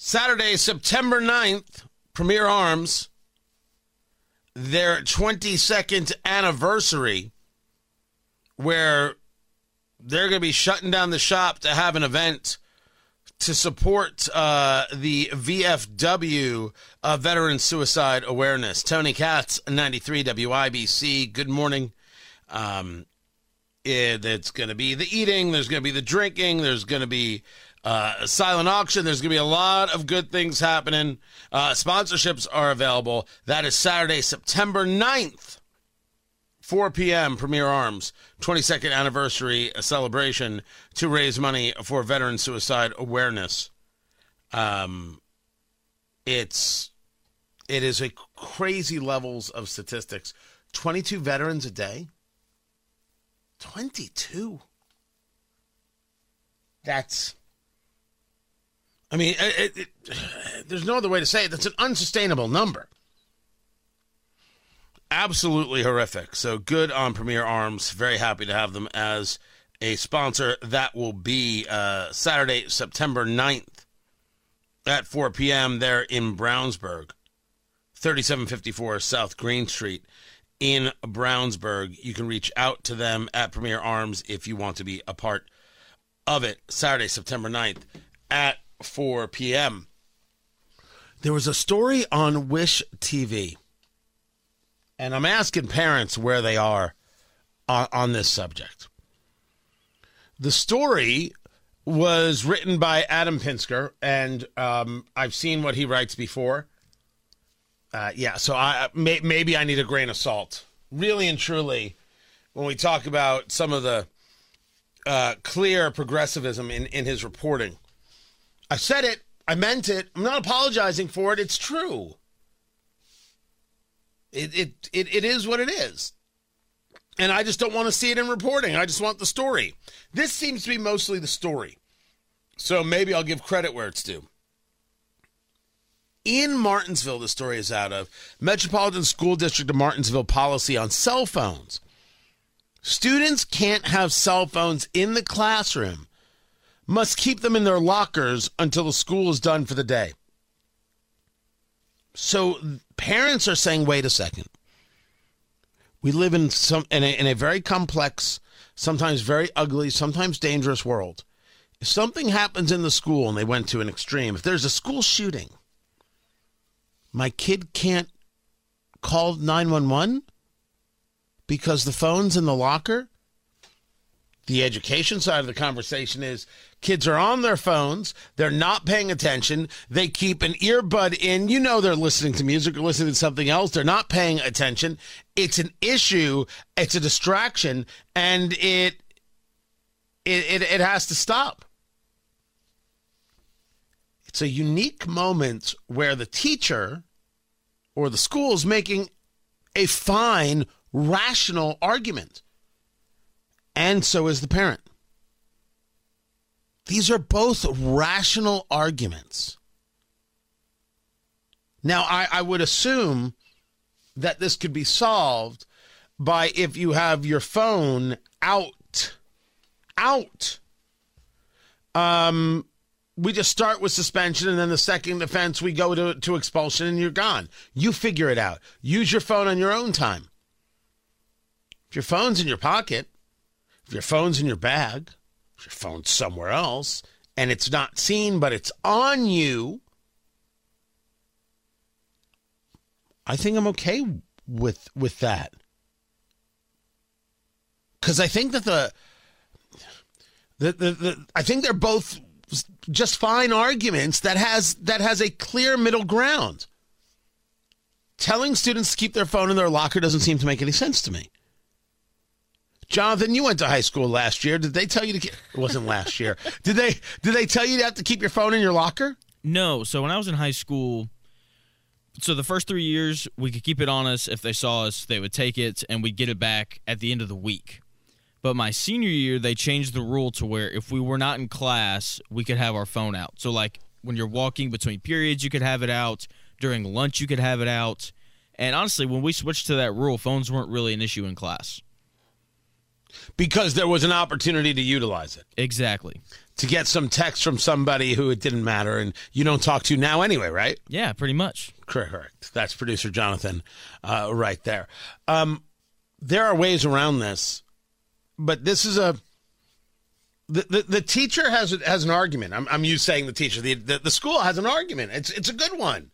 Saturday, September 9th, Premier Arms, their 22nd anniversary, where they're going to be shutting down the shop to have an event to support uh, the VFW uh, Veteran Suicide Awareness. Tony Katz, 93 WIBC. Good morning. Um, it, it's going to be the eating, there's going to be the drinking, there's going to be uh, silent auction. There's going to be a lot of good things happening. Uh, sponsorships are available. That is Saturday, September 9th, 4 p.m. Premier Arms, 22nd anniversary celebration to raise money for veteran suicide awareness. Um, it's it is a crazy levels of statistics. 22 veterans a day. 22. That's I mean, it, it, there's no other way to say it. That's an unsustainable number. Absolutely horrific. So good on Premier Arms. Very happy to have them as a sponsor. That will be uh, Saturday, September 9th at 4 p.m. there in Brownsburg, 3754 South Green Street in Brownsburg. You can reach out to them at Premier Arms if you want to be a part of it. Saturday, September 9th at 4 p.m. There was a story on Wish TV, and I'm asking parents where they are on, on this subject. The story was written by Adam Pinsker, and um, I've seen what he writes before. Uh, yeah, so I may, maybe I need a grain of salt. Really and truly, when we talk about some of the uh, clear progressivism in, in his reporting. I said it. I meant it. I'm not apologizing for it. It's true. It it it, it is what it is. And I just don't want to see it in reporting. I just want the story. This seems to be mostly the story. So maybe I'll give credit where it's due. In Martinsville, the story is out of Metropolitan School District of Martinsville policy on cell phones. Students can't have cell phones in the classroom must keep them in their lockers until the school is done for the day. So parents are saying, wait a second. We live in some in a, in a very complex, sometimes very ugly, sometimes dangerous world. If something happens in the school and they went to an extreme, if there's a school shooting, my kid can't call 911 because the phone's in the locker. The education side of the conversation is Kids are on their phones. They're not paying attention. They keep an earbud in. You know they're listening to music or listening to something else. They're not paying attention. It's an issue. It's a distraction, and it it it, it has to stop. It's a unique moment where the teacher or the school is making a fine, rational argument. And so is the parent. These are both rational arguments. Now, I, I would assume that this could be solved by if you have your phone out. Out. Um, we just start with suspension and then the second offense we go to, to expulsion and you're gone. You figure it out. Use your phone on your own time. If your phone's in your pocket, if your phone's in your bag, your phone's somewhere else and it's not seen, but it's on you, I think I'm okay with with that. Cause I think that the the, the, the I think they're both just fine arguments that has that has a clear middle ground. Telling students to keep their phone in their locker doesn't seem to make any sense to me. Jonathan, you went to high school last year. Did they tell you to? Keep, it wasn't last year. Did they? Did they tell you to have to keep your phone in your locker? No. So when I was in high school, so the first three years we could keep it on us. If they saw us, they would take it and we'd get it back at the end of the week. But my senior year, they changed the rule to where if we were not in class, we could have our phone out. So like when you're walking between periods, you could have it out. During lunch, you could have it out. And honestly, when we switched to that rule, phones weren't really an issue in class. Because there was an opportunity to utilize it. Exactly. To get some text from somebody who it didn't matter and you don't talk to now anyway, right? Yeah, pretty much. Correct. That's producer Jonathan uh, right there. Um, there are ways around this, but this is a. The, the, the teacher has has an argument. I'm, I'm you saying the teacher. The, the the school has an argument. It's it's a good one.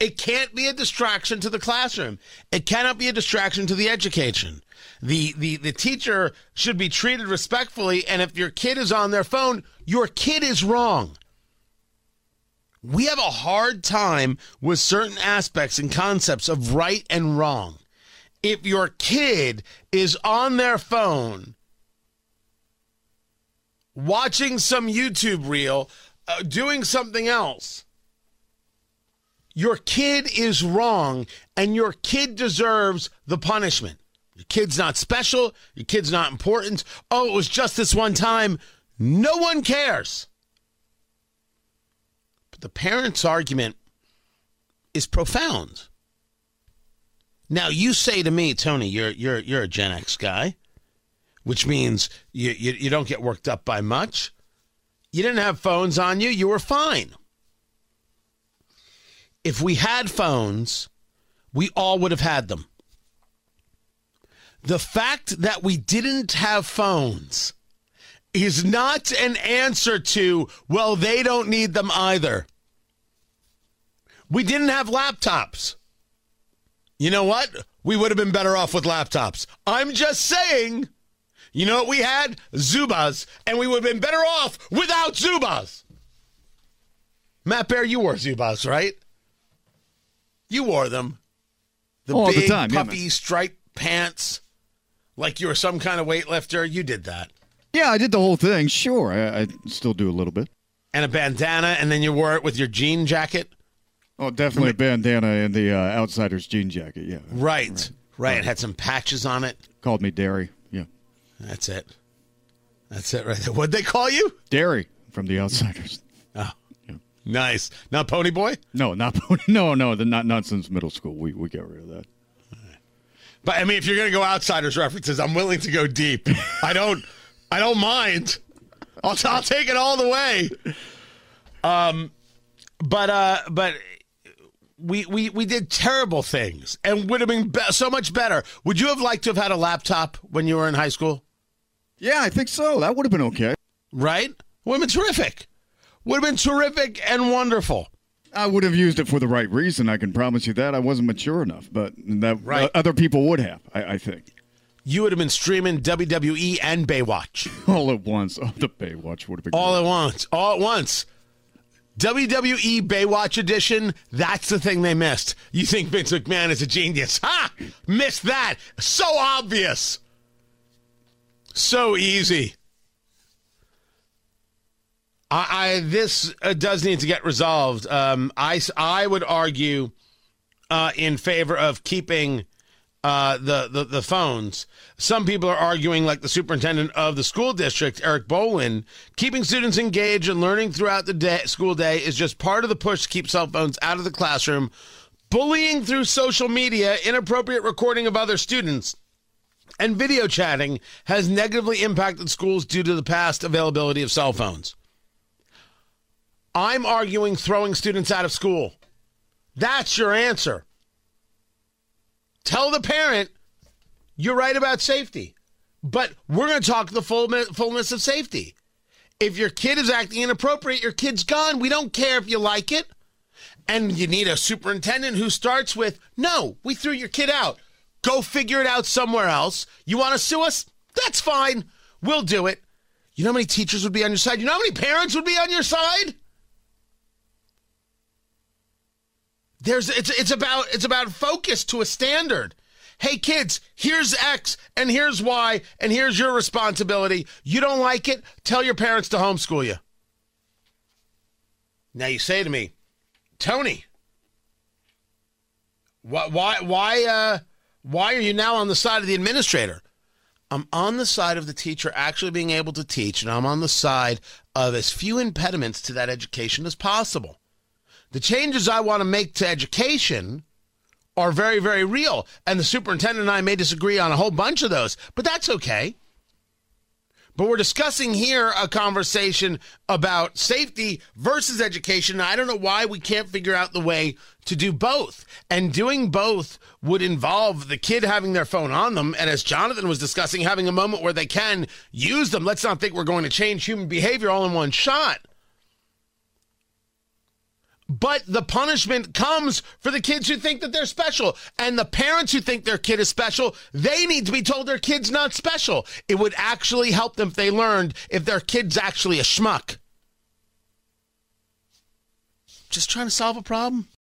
It can't be a distraction to the classroom. It cannot be a distraction to the education. The, the, the teacher should be treated respectfully, and if your kid is on their phone, your kid is wrong. We have a hard time with certain aspects and concepts of right and wrong. If your kid is on their phone watching some YouTube reel, uh, doing something else, your kid is wrong and your kid deserves the punishment. Your kid's not special. Your kid's not important. Oh, it was just this one time. No one cares. But the parent's argument is profound. Now you say to me, Tony, you're you're you're a Gen X guy, which means you, you, you don't get worked up by much. You didn't have phones on you, you were fine if we had phones, we all would have had them. The fact that we didn't have phones is not an answer to, well, they don't need them either. We didn't have laptops. You know what? We would have been better off with laptops. I'm just saying. You know what we had? Zubaz, and we would have been better off without Zubaz. Matt Bear, you wore Zubaz, right? You wore them. The All big the time, yeah, puffy striped pants, like you were some kind of weightlifter. You did that. Yeah, I did the whole thing. Sure, I, I still do a little bit. And a bandana, and then you wore it with your jean jacket. Oh, definitely a bandana and the uh, Outsiders jean jacket. Yeah, Right, right. right. It had some patches on it. called me Darry. Yeah, That's it. That's it right there. What'd they call you? Darry from the Outsiders. Oh, nice. Not Pony Boy? No, not Pony. no, no. The not not since middle school. We we got rid of that. But I mean, if you're gonna go outsiders references, I'm willing to go deep. I don't, I don't mind. I'll, I'll take it all the way. Um, but uh, but we we we did terrible things, and would have been be- so much better. Would you have liked to have had a laptop when you were in high school? Yeah, I think so. That would have been okay. Right? Would have been terrific. Would have been terrific and wonderful. I would have used it for the right reason. I can promise you that. I wasn't mature enough, but that Right. uh, other people would have. I, I think You would have been streaming WWE and Baywatch. all at once. Oh, the Baywatch would have been all great. at once, all at once. WWE Baywatch edition, that's the thing they missed. You think Vince McMahon is a genius? Ha! Missed that. So obvious. So easy. I, I this uh, does need to get resolved. Um, I I would argue uh, in favor of keeping uh, the, the the phones. Some people are arguing, like the superintendent of the school district, Eric Bowlin, keeping students engaged and learning throughout the day, school day is just part of the push to keep cell phones out of the classroom. Bullying through social media, inappropriate recording of other students, and video chatting has negatively impacted schools due to the past availability of cell phones. I'm arguing throwing students out of school. That's your answer. Tell the parent you're right about safety, but we're going to talk the full, fullness of safety. If your kid is acting inappropriate, your kid's gone. We don't care if you like it. And you need a superintendent who starts with, no, we threw your kid out. Go figure it out somewhere else. You want to sue us? That's fine. We'll do it. You know how many teachers would be on your side? You know how many parents would be on your side? There's it's it's about it's about focus to a standard. Hey kids, here's X and here's Y and here's your responsibility. You don't like it? Tell your parents to homeschool you. Now you say to me, Tony, why, why, why, uh, why are you now on the side of the administrator? I'm on the side of the teacher actually being able to teach, and I'm on the side of as few impediments to that education as possible. The changes I want to make to education are very, very real, and the superintendent and I may disagree on a whole bunch of those, but that's okay. But we're discussing here a conversation about safety versus education. I don't know why we can't figure out the way to do both. And doing both would involve the kid having their phone on them. And as Jonathan was discussing, having a moment where they can use them. Let's not think we're going to change human behavior all in one shot. But the punishment comes for the kids who think that they're special. And the parents who think their kid is special, they need to be told their kid's not special. It would actually help them if they learned if their kid's actually a schmuck. Just trying to solve a problem.